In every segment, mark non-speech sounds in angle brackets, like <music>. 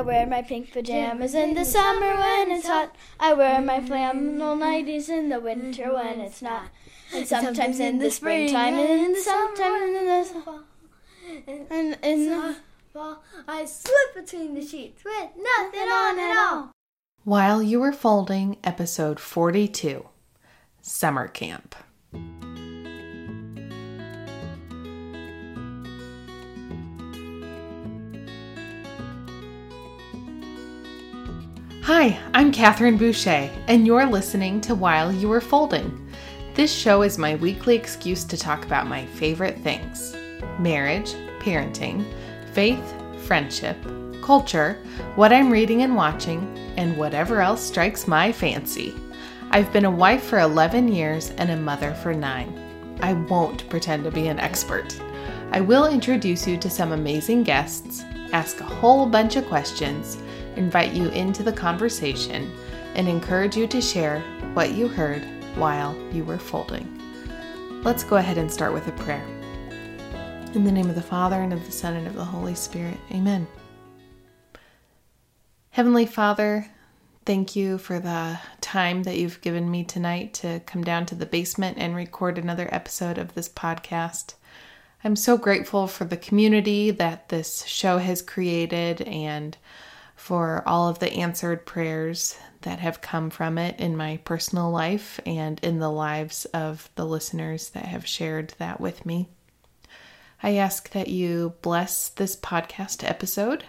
I wear my pink pajamas in the summer when it's hot. I wear my mm-hmm. flannel nighties in the winter when it's not. Mm-hmm. And sometimes in the springtime and sometimes in the fall. And in the fall, I slip between the sheets with nothing on at all. While You Were Folding, episode 42 Summer Camp. Hi, I'm Catherine Boucher, and you're listening to While You Were Folding. This show is my weekly excuse to talk about my favorite things marriage, parenting, faith, friendship, culture, what I'm reading and watching, and whatever else strikes my fancy. I've been a wife for 11 years and a mother for nine. I won't pretend to be an expert. I will introduce you to some amazing guests, ask a whole bunch of questions, invite you into the conversation, and encourage you to share what you heard while you were folding. Let's go ahead and start with a prayer. In the name of the Father, and of the Son, and of the Holy Spirit. Amen. Heavenly Father, thank you for the time that you've given me tonight to come down to the basement and record another episode of this podcast. I'm so grateful for the community that this show has created and for all of the answered prayers that have come from it in my personal life and in the lives of the listeners that have shared that with me. I ask that you bless this podcast episode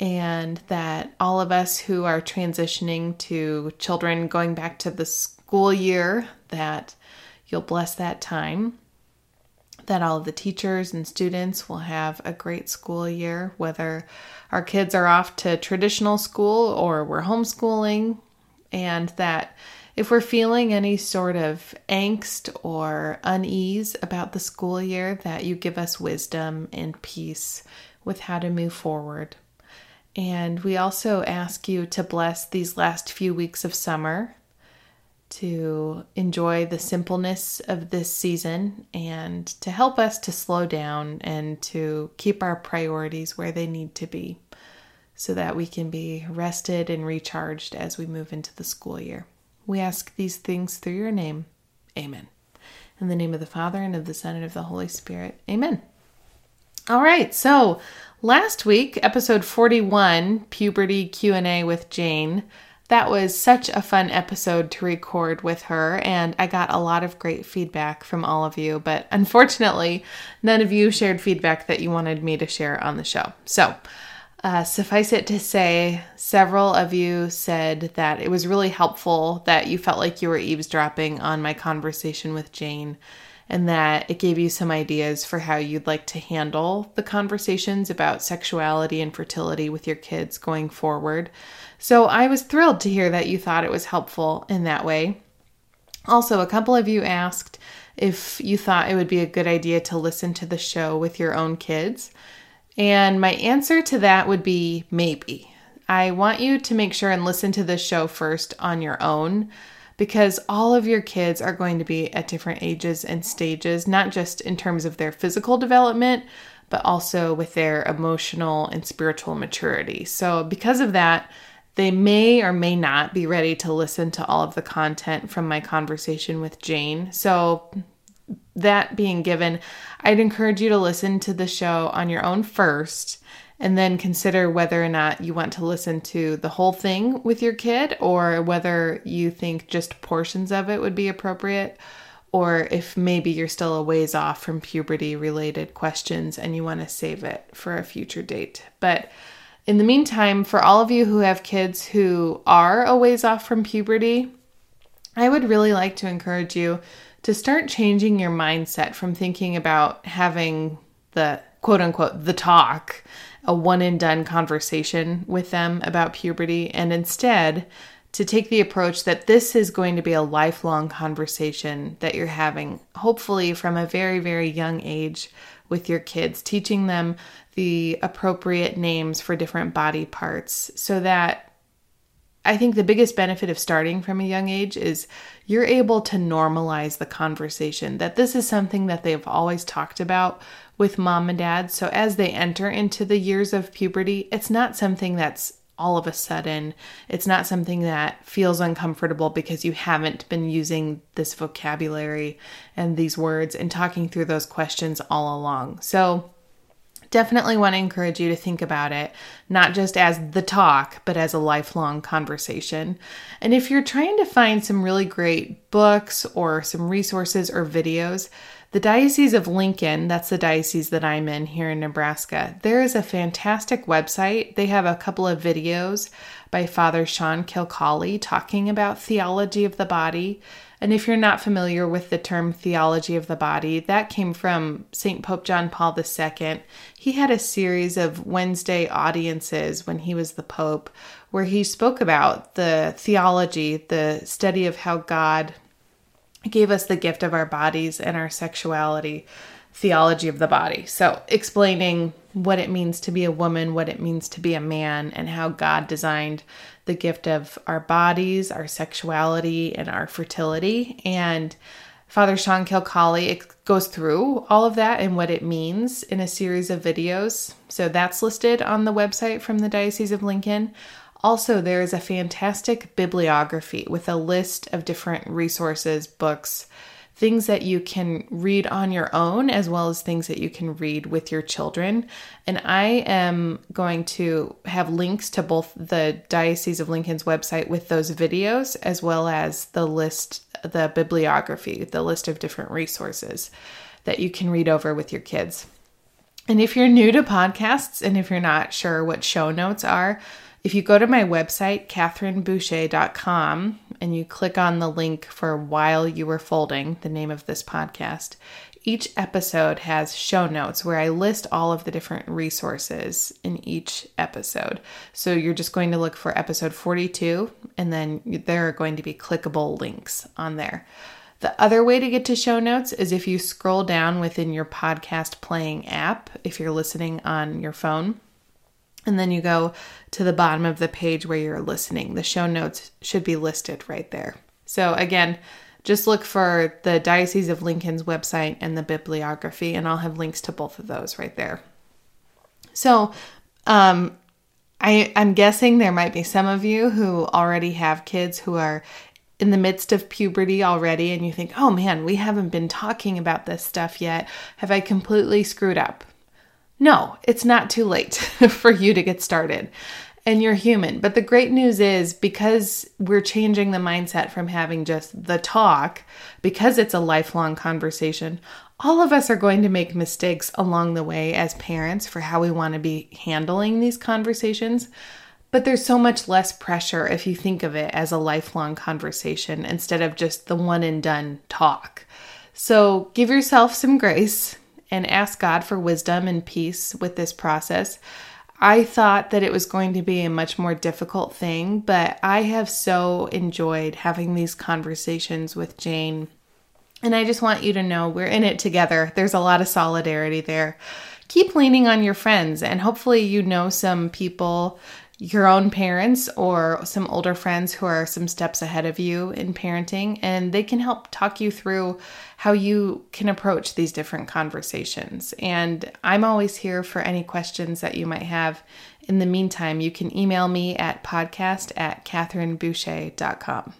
and that all of us who are transitioning to children going back to the school year that you'll bless that time that all of the teachers and students will have a great school year whether our kids are off to traditional school or we're homeschooling and that if we're feeling any sort of angst or unease about the school year that you give us wisdom and peace with how to move forward. And we also ask you to bless these last few weeks of summer, to enjoy the simpleness of this season, and to help us to slow down and to keep our priorities where they need to be so that we can be rested and recharged as we move into the school year. We ask these things through your name. Amen. In the name of the Father, and of the Son, and of the Holy Spirit. Amen. All right, so Last week, episode 41, Puberty Q&A with Jane, that was such a fun episode to record with her and I got a lot of great feedback from all of you, but unfortunately, none of you shared feedback that you wanted me to share on the show. So, uh, suffice it to say, several of you said that it was really helpful that you felt like you were eavesdropping on my conversation with Jane and that it gave you some ideas for how you'd like to handle the conversations about sexuality and fertility with your kids going forward. So I was thrilled to hear that you thought it was helpful in that way. Also, a couple of you asked if you thought it would be a good idea to listen to the show with your own kids. And my answer to that would be maybe. I want you to make sure and listen to the show first on your own because all of your kids are going to be at different ages and stages, not just in terms of their physical development, but also with their emotional and spiritual maturity. So, because of that, they may or may not be ready to listen to all of the content from my conversation with Jane. So, that being given, I'd encourage you to listen to the show on your own first and then consider whether or not you want to listen to the whole thing with your kid or whether you think just portions of it would be appropriate or if maybe you're still a ways off from puberty related questions and you want to save it for a future date. But in the meantime, for all of you who have kids who are a ways off from puberty, I would really like to encourage you to start changing your mindset from thinking about having the quote unquote the talk a one and done conversation with them about puberty and instead to take the approach that this is going to be a lifelong conversation that you're having, hopefully from a very, very young age with your kids, teaching them the appropriate names for different body parts so that I think the biggest benefit of starting from a young age is you're able to normalize the conversation that this is something that they've always talked about with mom and dad. So as they enter into the years of puberty, it's not something that's all of a sudden. It's not something that feels uncomfortable because you haven't been using this vocabulary and these words and talking through those questions all along. So, definitely want to encourage you to think about it, not just as the talk, but as a lifelong conversation. And if you're trying to find some really great books or some resources or videos, the Diocese of Lincoln, that's the diocese that I'm in here in Nebraska, there is a fantastic website. They have a couple of videos by Father Sean Kilcawley talking about theology of the body. And if you're not familiar with the term theology of the body, that came from St. Pope John Paul II. He had a series of Wednesday audiences when he was the Pope where he spoke about the theology, the study of how God gave us the gift of our bodies and our sexuality theology of the body. So, explaining what it means to be a woman, what it means to be a man, and how God designed the gift of our bodies, our sexuality, and our fertility. And Father Sean Kilcawley goes through all of that and what it means in a series of videos. So, that's listed on the website from the Diocese of Lincoln. Also, there is a fantastic bibliography with a list of different resources, books, things that you can read on your own, as well as things that you can read with your children. And I am going to have links to both the Diocese of Lincoln's website with those videos, as well as the list, the bibliography, the list of different resources that you can read over with your kids. And if you're new to podcasts and if you're not sure what show notes are, if you go to my website, catherineboucher.com, and you click on the link for While You Were Folding, the name of this podcast, each episode has show notes where I list all of the different resources in each episode. So you're just going to look for episode 42, and then there are going to be clickable links on there. The other way to get to show notes is if you scroll down within your podcast playing app, if you're listening on your phone and then you go to the bottom of the page where you're listening. The show notes should be listed right there. So, again, just look for the Diocese of Lincoln's website and the bibliography, and I'll have links to both of those right there. So, um, I, I'm guessing there might be some of you who already have kids who are in the midst of puberty already, and you think, oh man, we haven't been talking about this stuff yet. Have I completely screwed up? No, it's not too late <laughs> for you to get started. And you're human. But the great news is because we're changing the mindset from having just the talk, because it's a lifelong conversation, all of us are going to make mistakes along the way as parents for how we want to be handling these conversations. But there's so much less pressure if you think of it as a lifelong conversation instead of just the one and done talk. So give yourself some grace and ask God for wisdom and peace with this process. I thought that it was going to be a much more difficult thing, but I have so enjoyed having these conversations with Jane. And I just want you to know we're in it together. There's a lot of solidarity there. Keep leaning on your friends, and hopefully, you know some people your own parents or some older friends who are some steps ahead of you in parenting, and they can help talk you through how you can approach these different conversations. And I'm always here for any questions that you might have. In the meantime, you can email me at podcast at catherineboucher.com.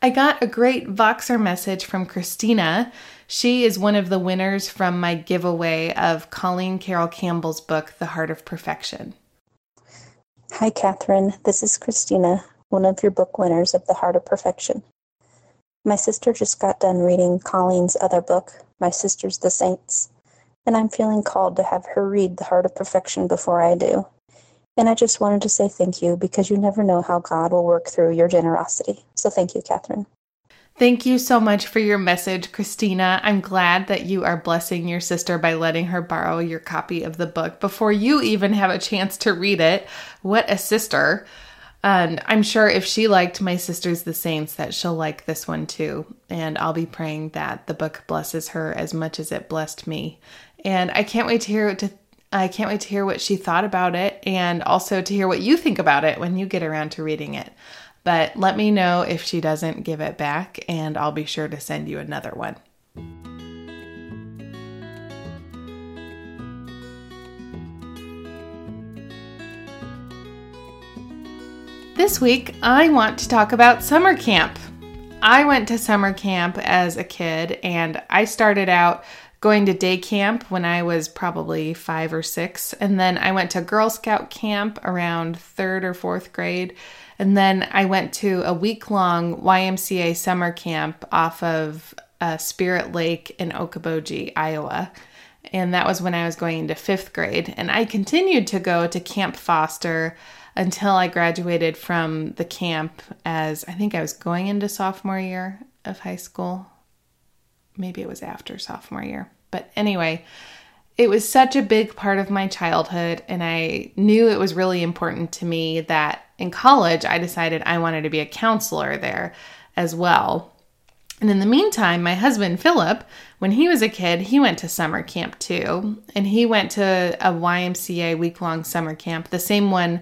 I got a great Voxer message from Christina. She is one of the winners from my giveaway of Colleen Carroll Campbell's book, The Heart of Perfection. Hi, Catherine. This is Christina, one of your book winners of The Heart of Perfection. My sister just got done reading Colleen's other book, My Sisters the Saints, and I'm feeling called to have her read The Heart of Perfection before I do. And I just wanted to say thank you because you never know how God will work through your generosity. So thank you, Catherine. Thank you so much for your message, Christina. I'm glad that you are blessing your sister by letting her borrow your copy of the book before you even have a chance to read it. What a sister. And I'm sure if she liked My Sisters the Saints, that she'll like this one too. And I'll be praying that the book blesses her as much as it blessed me. And I can't wait to hear to I can't wait to hear what she thought about it and also to hear what you think about it when you get around to reading it. But let me know if she doesn't give it back, and I'll be sure to send you another one. This week, I want to talk about summer camp. I went to summer camp as a kid, and I started out going to day camp when I was probably five or six, and then I went to Girl Scout camp around third or fourth grade, and then I went to a week long YMCA summer camp off of uh, Spirit Lake in Okoboji, Iowa. And that was when I was going into fifth grade. And I continued to go to Camp Foster until I graduated from the camp as I think I was going into sophomore year of high school. Maybe it was after sophomore year. But anyway, it was such a big part of my childhood, and I knew it was really important to me that in college I decided I wanted to be a counselor there as well. And in the meantime, my husband Philip, when he was a kid, he went to summer camp too. And he went to a YMCA week long summer camp, the same one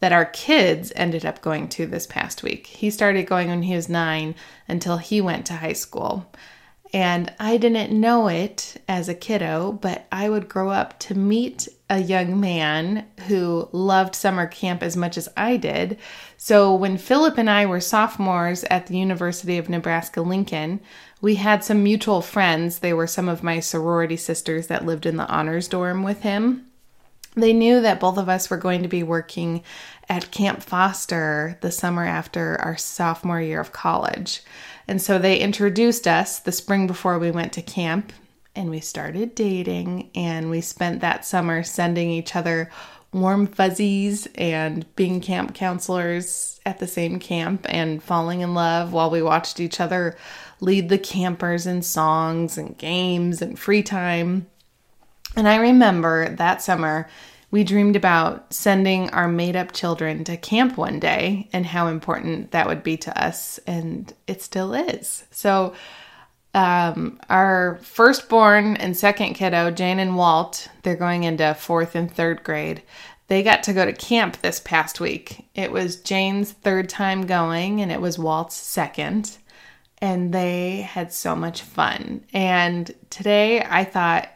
that our kids ended up going to this past week. He started going when he was nine until he went to high school. And I didn't know it as a kiddo, but I would grow up to meet a young man who loved summer camp as much as I did. So when Philip and I were sophomores at the University of Nebraska Lincoln, we had some mutual friends. They were some of my sorority sisters that lived in the honors dorm with him. They knew that both of us were going to be working at Camp Foster the summer after our sophomore year of college. And so they introduced us the spring before we went to camp and we started dating and we spent that summer sending each other warm fuzzies and being camp counselors at the same camp and falling in love while we watched each other lead the campers in songs and games and free time. And I remember that summer we dreamed about sending our made up children to camp one day and how important that would be to us. And it still is. So, um, our firstborn and second kiddo, Jane and Walt, they're going into fourth and third grade. They got to go to camp this past week. It was Jane's third time going, and it was Walt's second. And they had so much fun. And today I thought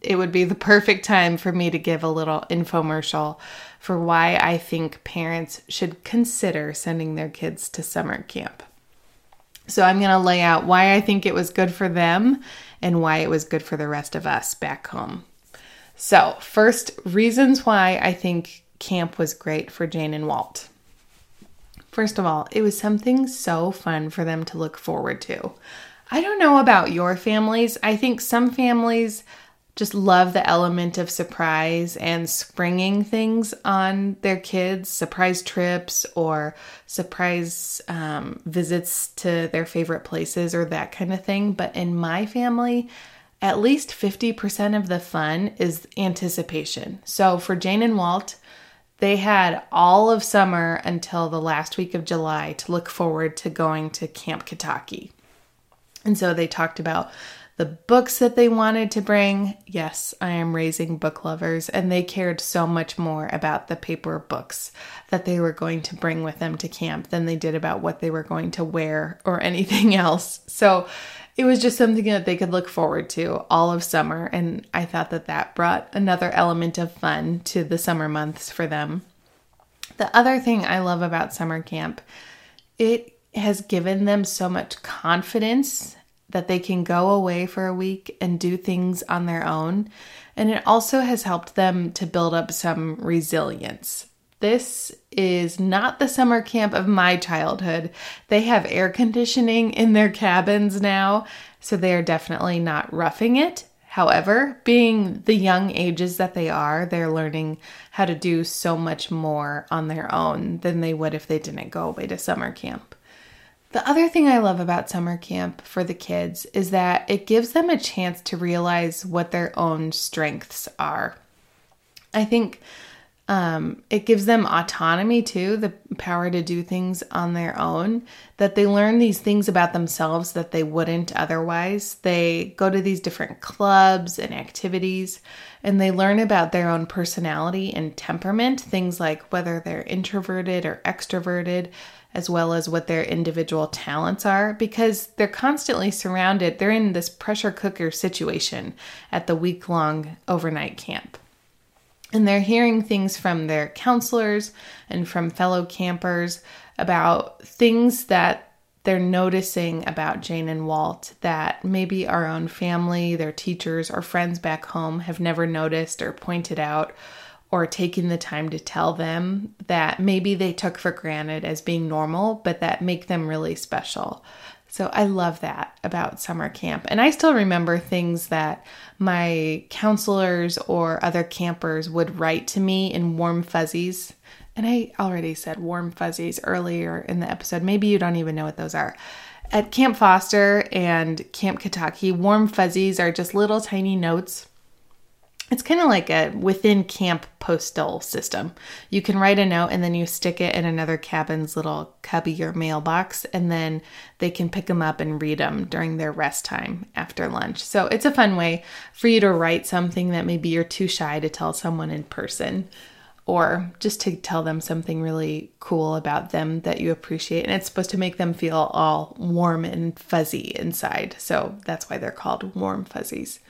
it would be the perfect time for me to give a little infomercial for why I think parents should consider sending their kids to summer camp. So, I'm going to lay out why I think it was good for them and why it was good for the rest of us back home. So, first, reasons why I think camp was great for Jane and Walt. First of all, it was something so fun for them to look forward to. I don't know about your families. I think some families just love the element of surprise and springing things on their kids, surprise trips or surprise um, visits to their favorite places or that kind of thing. But in my family, at least 50% of the fun is anticipation. So for Jane and Walt, they had all of summer until the last week of July to look forward to going to Camp Kitaki. And so they talked about the books that they wanted to bring. Yes, I am raising book lovers, and they cared so much more about the paper books that they were going to bring with them to camp than they did about what they were going to wear or <laughs> anything else. So it was just something that they could look forward to all of summer, and I thought that that brought another element of fun to the summer months for them. The other thing I love about summer camp, it has given them so much confidence that they can go away for a week and do things on their own. And it also has helped them to build up some resilience. This is not the summer camp of my childhood. They have air conditioning in their cabins now, so they are definitely not roughing it. However, being the young ages that they are, they're learning how to do so much more on their own than they would if they didn't go away to summer camp. The other thing I love about summer camp for the kids is that it gives them a chance to realize what their own strengths are. I think um, it gives them autonomy too, the power to do things on their own, that they learn these things about themselves that they wouldn't otherwise. They go to these different clubs and activities and they learn about their own personality and temperament, things like whether they're introverted or extroverted, as well as what their individual talents are because they're constantly surrounded. They're in this pressure cooker situation at the week long overnight camp. And they're hearing things from their counselors and from fellow campers about things that they're noticing about Jane and Walt that maybe our own family, their teachers, or friends back home have never noticed or pointed out or taking the time to tell them that maybe they took for granted as being normal, but that make them really special. So I love that about summer camp. And I still remember things that my counselors or other campers would write to me in warm fuzzies. And I already said warm fuzzies earlier in the episode. Maybe you don't even know what those are. At Camp Foster and Camp Kitaki, warm fuzzies are just little tiny notes it's kind of like a within camp postal system. You can write a note and then you stick it in another cabin's little cubby or mailbox, and then they can pick them up and read them during their rest time after lunch. So it's a fun way for you to write something that maybe you're too shy to tell someone in person, or just to tell them something really cool about them that you appreciate. And it's supposed to make them feel all warm and fuzzy inside. So that's why they're called warm fuzzies.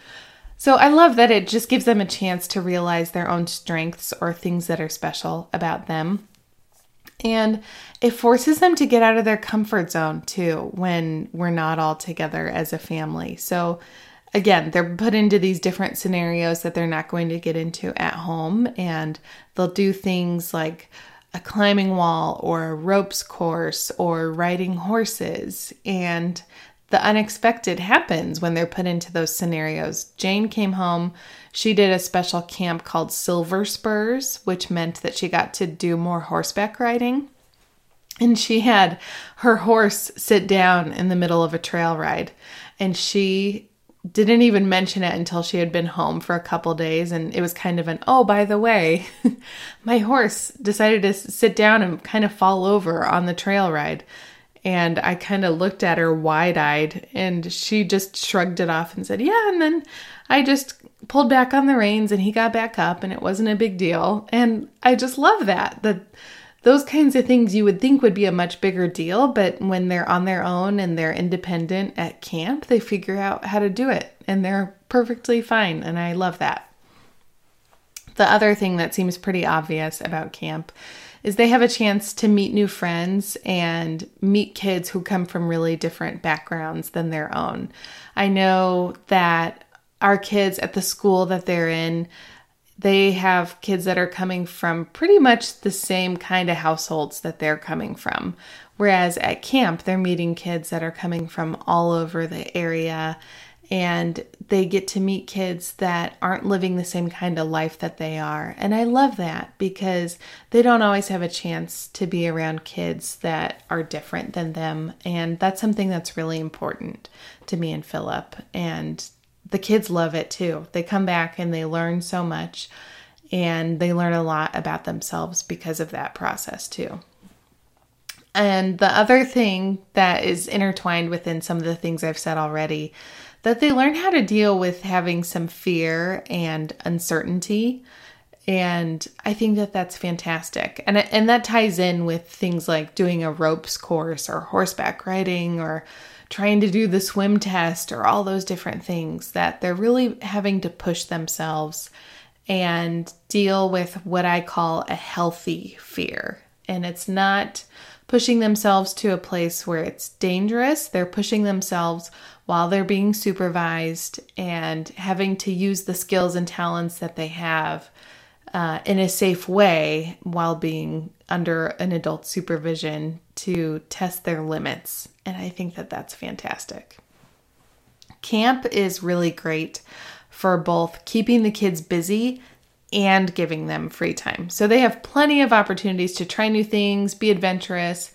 So I love that it just gives them a chance to realize their own strengths or things that are special about them. And it forces them to get out of their comfort zone too when we're not all together as a family. So again, they're put into these different scenarios that they're not going to get into at home and they'll do things like a climbing wall or a ropes course or riding horses and the unexpected happens when they're put into those scenarios. Jane came home. She did a special camp called Silver Spurs, which meant that she got to do more horseback riding. And she had her horse sit down in the middle of a trail ride. And she didn't even mention it until she had been home for a couple days. And it was kind of an, oh, by the way, <laughs> my horse decided to sit down and kind of fall over on the trail ride. And I kind of looked at her wide eyed and she just shrugged it off and said, Yeah. And then I just pulled back on the reins and he got back up and it wasn't a big deal. And I just love that. That those kinds of things you would think would be a much bigger deal, but when they're on their own and they're independent at camp, they figure out how to do it and they're perfectly fine. And I love that. The other thing that seems pretty obvious about camp is they have a chance to meet new friends and meet kids who come from really different backgrounds than their own. I know that our kids at the school that they're in, they have kids that are coming from pretty much the same kind of households that they're coming from. Whereas at camp, they're meeting kids that are coming from all over the area and they get to meet kids that aren't living the same kind of life that they are. And I love that because they don't always have a chance to be around kids that are different than them. And that's something that's really important to me and Philip. And the kids love it too. They come back and they learn so much and they learn a lot about themselves because of that process too. And the other thing that is intertwined within some of the things I've said already that they learn how to deal with having some fear and uncertainty. And I think that that's fantastic. And, and that ties in with things like doing a ropes course or horseback riding or trying to do the swim test or all those different things that they're really having to push themselves and deal with what I call a healthy fear. And it's not pushing themselves to a place where it's dangerous, they're pushing themselves while they're being supervised and having to use the skills and talents that they have uh, in a safe way while being under an adult supervision to test their limits. And I think that that's fantastic. Camp is really great for both keeping the kids busy and giving them free time. So they have plenty of opportunities to try new things, be adventurous,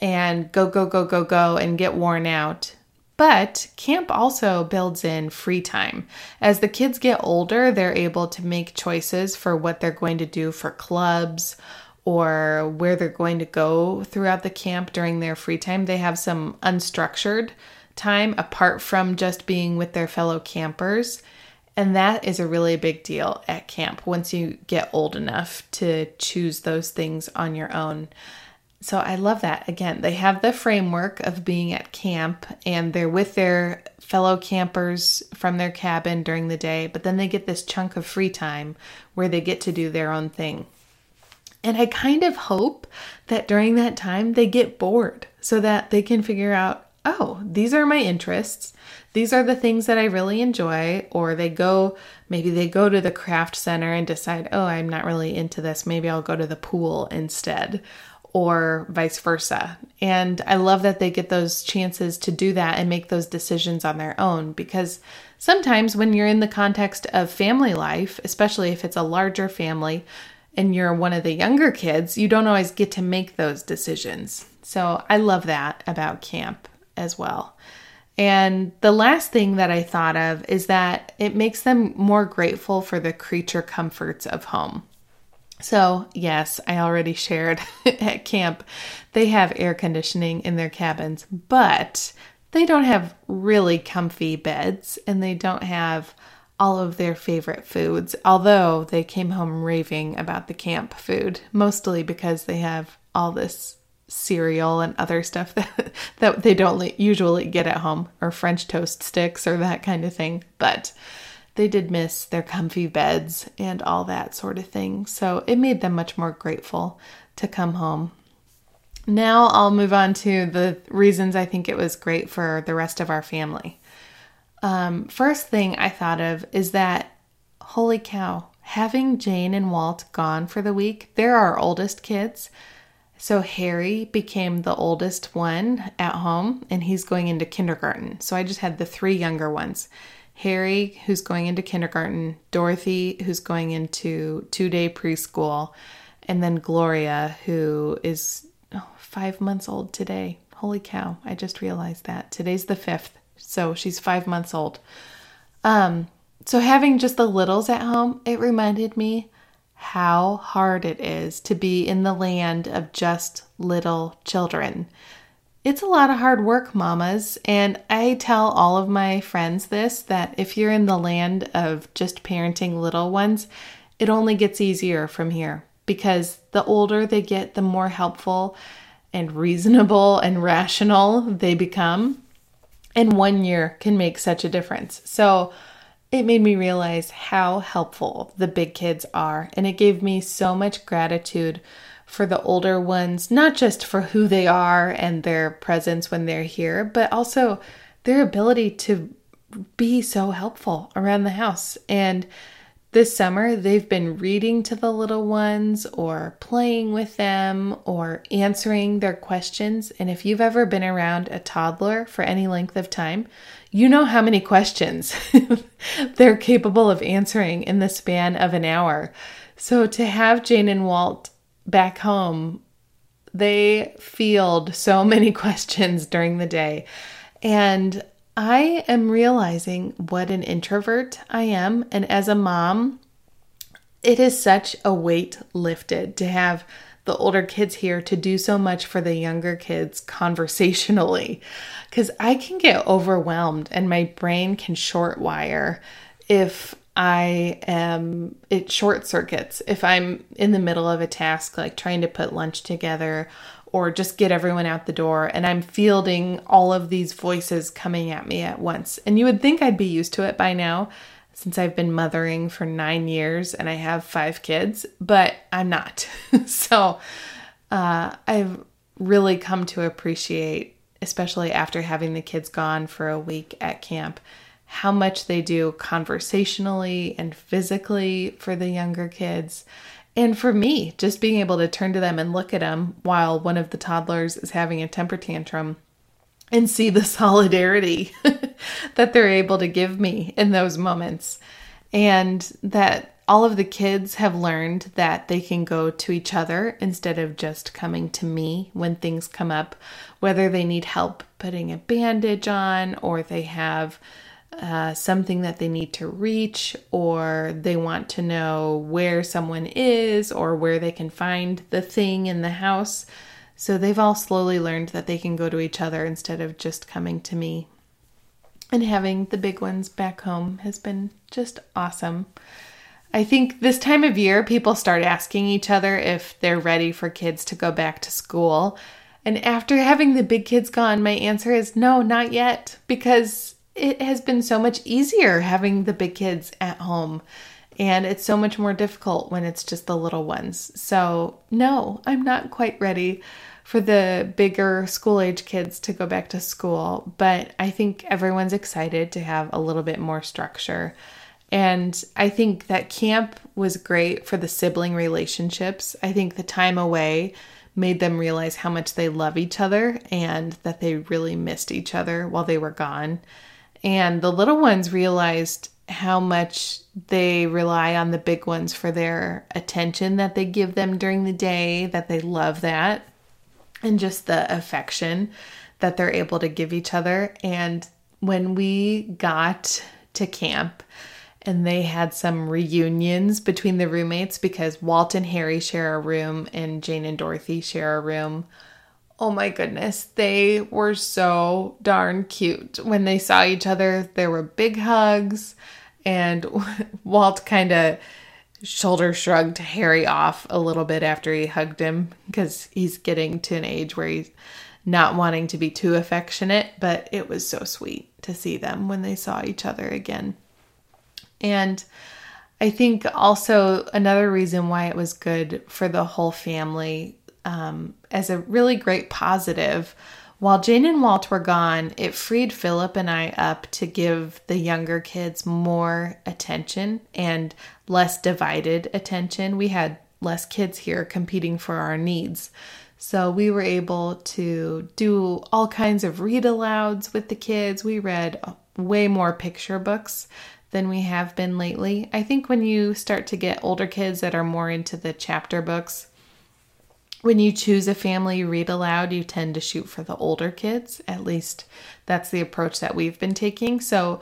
and go, go, go, go, go, and get worn out but camp also builds in free time. As the kids get older, they're able to make choices for what they're going to do for clubs or where they're going to go throughout the camp during their free time. They have some unstructured time apart from just being with their fellow campers. And that is a really big deal at camp once you get old enough to choose those things on your own. So I love that. Again, they have the framework of being at camp and they're with their fellow campers from their cabin during the day, but then they get this chunk of free time where they get to do their own thing. And I kind of hope that during that time they get bored so that they can figure out, oh, these are my interests. These are the things that I really enjoy. Or they go, maybe they go to the craft center and decide, oh, I'm not really into this. Maybe I'll go to the pool instead or vice versa. And I love that they get those chances to do that and make those decisions on their own because sometimes when you're in the context of family life, especially if it's a larger family and you're one of the younger kids, you don't always get to make those decisions. So I love that about camp as well. And the last thing that I thought of is that it makes them more grateful for the creature comforts of home. So, yes, I already shared <laughs> at camp, they have air conditioning in their cabins, but they don't have really comfy beds and they don't have all of their favorite foods, although they came home raving about the camp food, mostly because they have all this cereal and other stuff <laughs> that, that they don't usually get at home, or French toast sticks or that kind of thing. But they did miss their comfy beds and all that sort of thing. So it made them much more grateful to come home. Now I'll move on to the reasons I think it was great for the rest of our family. Um, first thing I thought of is that, holy cow, having Jane and Walt gone for the week, they're our oldest kids. So Harry became the oldest one at home and he's going into kindergarten. So I just had the three younger ones. Harry, who's going into kindergarten, Dorothy, who's going into two day preschool, and then Gloria, who is oh, five months old today. Holy cow, I just realized that. Today's the fifth, so she's five months old. Um, so having just the littles at home, it reminded me how hard it is to be in the land of just little children. It's a lot of hard work, mamas. And I tell all of my friends this that if you're in the land of just parenting little ones, it only gets easier from here because the older they get, the more helpful and reasonable and rational they become. And one year can make such a difference. So it made me realize how helpful the big kids are. And it gave me so much gratitude for the older ones, not just for who they are and their presence when they're here, but also their ability to be so helpful around the house. And this summer, they've been reading to the little ones or playing with them or answering their questions. And if you've ever been around a toddler for any length of time, you know how many questions <laughs> they're capable of answering in the span of an hour. So to have Jane and Walt back home, they field so <laughs> many questions during the day. And I am realizing what an introvert I am. And as a mom, it is such a weight lifted to have the older kids here to do so much for the younger kids conversationally. Because I can get overwhelmed and my brain can short wire if I am, it short circuits if I'm in the middle of a task, like trying to put lunch together or just get everyone out the door, and I'm fielding all of these voices coming at me at once. And you would think I'd be used to it by now since I've been mothering for nine years and I have five kids, but I'm not. <laughs> so uh, I've really come to appreciate, especially after having the kids gone for a week at camp how much they do conversationally and physically for the younger kids. And for me, just being able to turn to them and look at them while one of the toddlers is having a temper tantrum and see the <laughs> solidarity <laughs> that they're able to give me in those moments. And that all of the kids have learned that they can go to each other instead of just coming to me when things come up, whether they need help putting a bandage on or they have uh, something that they need to reach, or they want to know where someone is or where they can find the thing in the house. So they've all slowly learned that they can go to each other instead of just coming to me. And having the big ones back home has been just awesome. I think this time of year, people start asking each other if they're ready for kids to go back to school. And after having the big kids gone, my answer is no, not yet, because it has been so much easier having the big kids at home. And it's so much more difficult when it's just the little ones. So, no, I'm not quite ready for the bigger school age kids to go back to school, but I think everyone's excited to have a little bit more structure. And I think that camp was great for the sibling relationships. I think the time away made them realize how much they love each other and that they really missed each other while they were gone. And the little ones realized how much they rely on the big ones for their attention that they give them during the day, that they love that, and just the affection that they're able to give each other. And when we got to camp, and they had some reunions between the roommates because Walt and Harry share a room and Jane and Dorothy share a room. Oh my goodness, they were so darn cute. When they saw each other, there were big hugs, and <laughs> Walt kind of shoulder shrugged Harry off a little bit after he hugged him because he's getting to an age where he's not wanting to be too affectionate, but it was so sweet to see them when they saw each other again. And I think also another reason why it was good for the whole family um, as a really great positive. While Jane and Walt were gone, it freed Philip and I up to give the younger kids more attention and less divided attention. We had less kids here competing for our needs. So we were able to do all kinds of read alouds with the kids. We read way more picture books than we have been lately. I think when you start to get older kids that are more into the chapter books, when you choose a family read aloud, you tend to shoot for the older kids. At least that's the approach that we've been taking. So,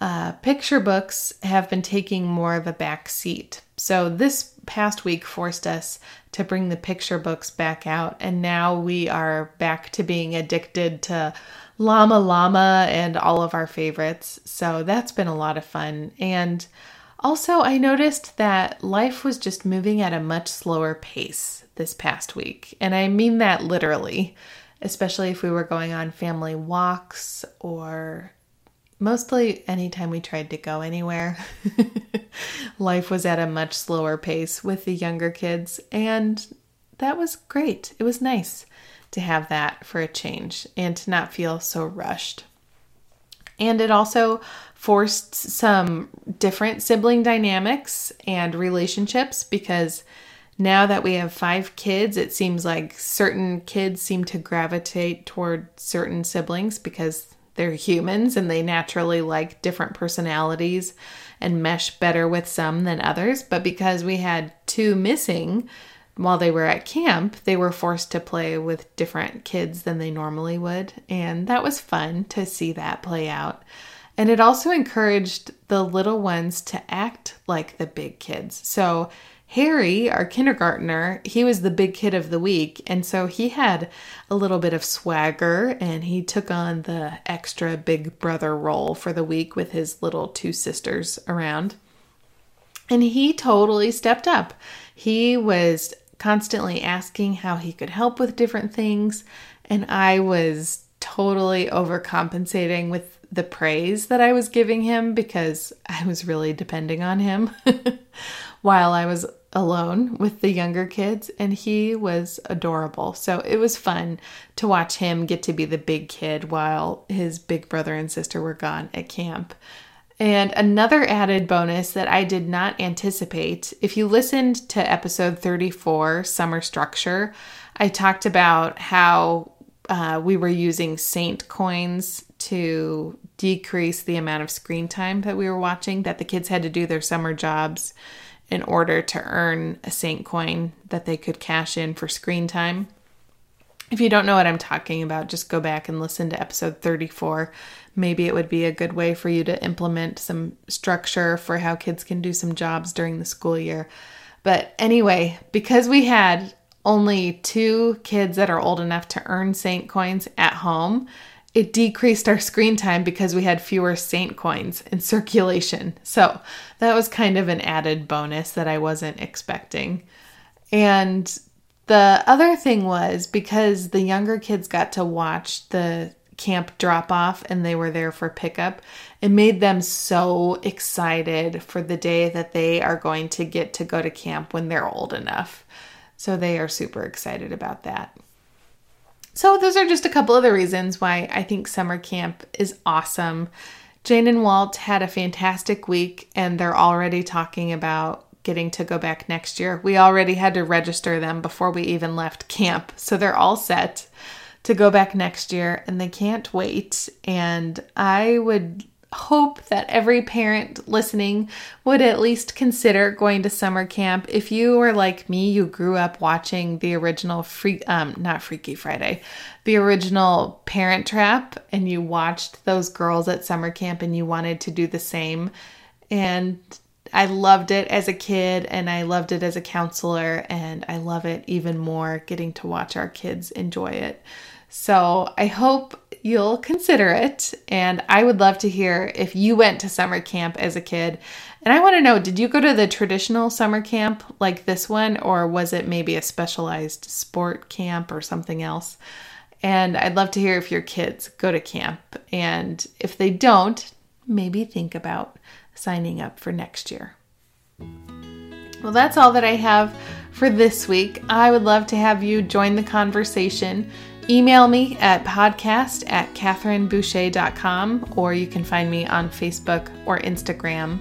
uh, picture books have been taking more of a back seat. So, this past week forced us to bring the picture books back out, and now we are back to being addicted to Llama Llama and all of our favorites. So that's been a lot of fun. And also, I noticed that life was just moving at a much slower pace this past week. And I mean that literally, especially if we were going on family walks or mostly anytime we tried to go anywhere. <laughs> life was at a much slower pace with the younger kids. And that was great. It was nice to have that for a change and to not feel so rushed. And it also forced some different sibling dynamics and relationships because now that we have five kids, it seems like certain kids seem to gravitate toward certain siblings because they're humans and they naturally like different personalities and mesh better with some than others. But because we had two missing, while they were at camp, they were forced to play with different kids than they normally would. And that was fun to see that play out. And it also encouraged the little ones to act like the big kids. So, Harry, our kindergartner, he was the big kid of the week. And so he had a little bit of swagger and he took on the extra big brother role for the week with his little two sisters around. And he totally stepped up. He was constantly asking how he could help with different things. And I was totally overcompensating with the praise that I was giving him because I was really depending on him <laughs> while I was alone with the younger kids. And he was adorable. So it was fun to watch him get to be the big kid while his big brother and sister were gone at camp. And another added bonus that I did not anticipate if you listened to episode 34, Summer Structure, I talked about how uh, we were using Saint coins to decrease the amount of screen time that we were watching, that the kids had to do their summer jobs in order to earn a Saint coin that they could cash in for screen time. If you don't know what I'm talking about, just go back and listen to episode 34 maybe it would be a good way for you to implement some structure for how kids can do some jobs during the school year. But anyway, because we had only two kids that are old enough to earn Saint coins at home, it decreased our screen time because we had fewer Saint coins in circulation. So that was kind of an added bonus that I wasn't expecting. And the other thing was because the younger kids got to watch the camp drop off and they were there for pickup, it made them so excited for the day that they are going to get to go to camp when they're old enough. So they are super excited about that. So, those are just a couple of the reasons why I think summer camp is awesome. Jane and Walt had a fantastic week, and they're already talking about getting to go back next year. We already had to register them before we even left camp, so they're all set to go back next year, and they can't wait. And I would hope that every parent listening would at least consider going to summer camp. If you were like me, you grew up watching the original free um not Freaky Friday, the original Parent Trap and you watched those girls at summer camp and you wanted to do the same and I loved it as a kid and I loved it as a counselor and I love it even more getting to watch our kids enjoy it. So I hope you'll consider it. And I would love to hear if you went to summer camp as a kid. And I want to know did you go to the traditional summer camp like this one, or was it maybe a specialized sport camp or something else? And I'd love to hear if your kids go to camp. And if they don't, maybe think about signing up for next year. Well, that's all that I have for this week. I would love to have you join the conversation. Email me at podcast at catherineboucher.com or you can find me on Facebook or Instagram.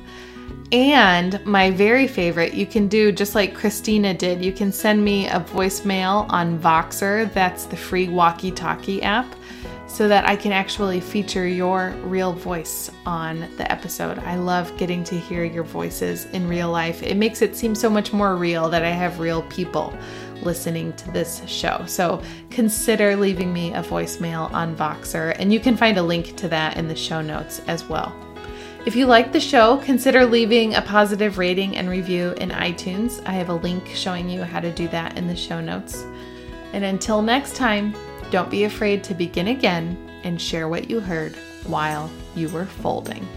And my very favorite, you can do just like Christina did. You can send me a voicemail on Voxer, that's the free walkie talkie app, so that I can actually feature your real voice on the episode. I love getting to hear your voices in real life. It makes it seem so much more real that I have real people listening to this show. So consider leaving me a voicemail on Voxer, and you can find a link to that in the show notes as well. If you like the show, consider leaving a positive rating and review in iTunes. I have a link showing you how to do that in the show notes. And until next time, don't be afraid to begin again and share what you heard while you were folding.